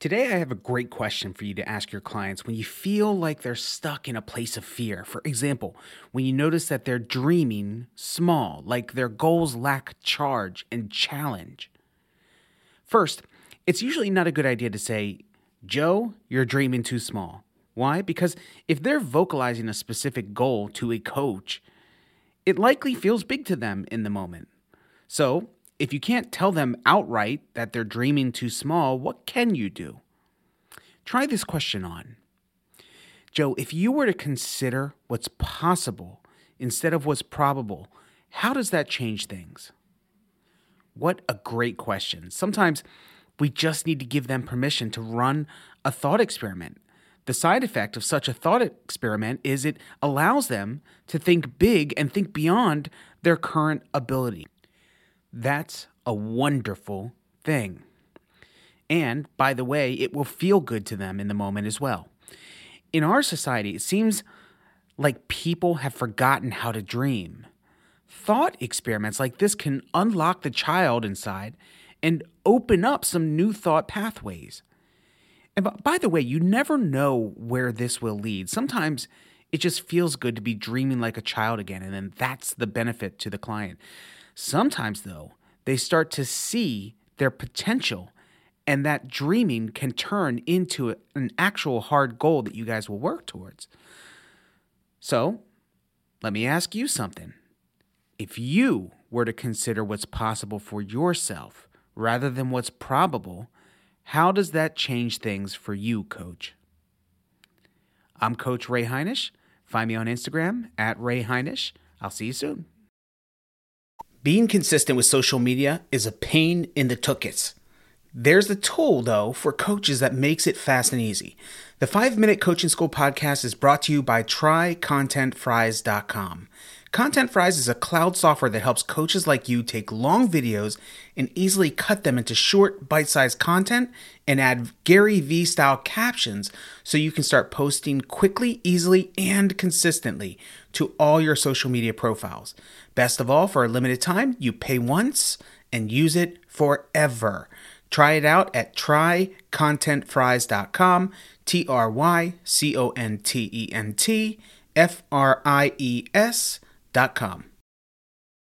Today, I have a great question for you to ask your clients when you feel like they're stuck in a place of fear. For example, when you notice that they're dreaming small, like their goals lack charge and challenge. First, it's usually not a good idea to say, Joe, you're dreaming too small. Why? Because if they're vocalizing a specific goal to a coach, it likely feels big to them in the moment. So, if you can't tell them outright that they're dreaming too small, what can you do? Try this question on. Joe, if you were to consider what's possible instead of what's probable, how does that change things? What a great question. Sometimes we just need to give them permission to run a thought experiment. The side effect of such a thought experiment is it allows them to think big and think beyond their current ability. That's a wonderful thing. And by the way, it will feel good to them in the moment as well. In our society, it seems like people have forgotten how to dream. Thought experiments like this can unlock the child inside and open up some new thought pathways. And by the way, you never know where this will lead. Sometimes it just feels good to be dreaming like a child again, and then that's the benefit to the client. Sometimes, though, they start to see their potential, and that dreaming can turn into an actual hard goal that you guys will work towards. So, let me ask you something. If you were to consider what's possible for yourself rather than what's probable, how does that change things for you, coach? I'm Coach Ray Heinisch. Find me on Instagram at Ray Heinisch. I'll see you soon. Being consistent with social media is a pain in the tuchus. There's a tool, though, for coaches that makes it fast and easy. The 5 Minute Coaching School podcast is brought to you by TryContentFries.com. Content Fries is a cloud software that helps coaches like you take long videos and easily cut them into short, bite sized content and add Gary Vee style captions so you can start posting quickly, easily, and consistently to all your social media profiles. Best of all, for a limited time, you pay once and use it forever. Try it out at trycontentfries.com, T R Y C O N T E N T F R I E S.com.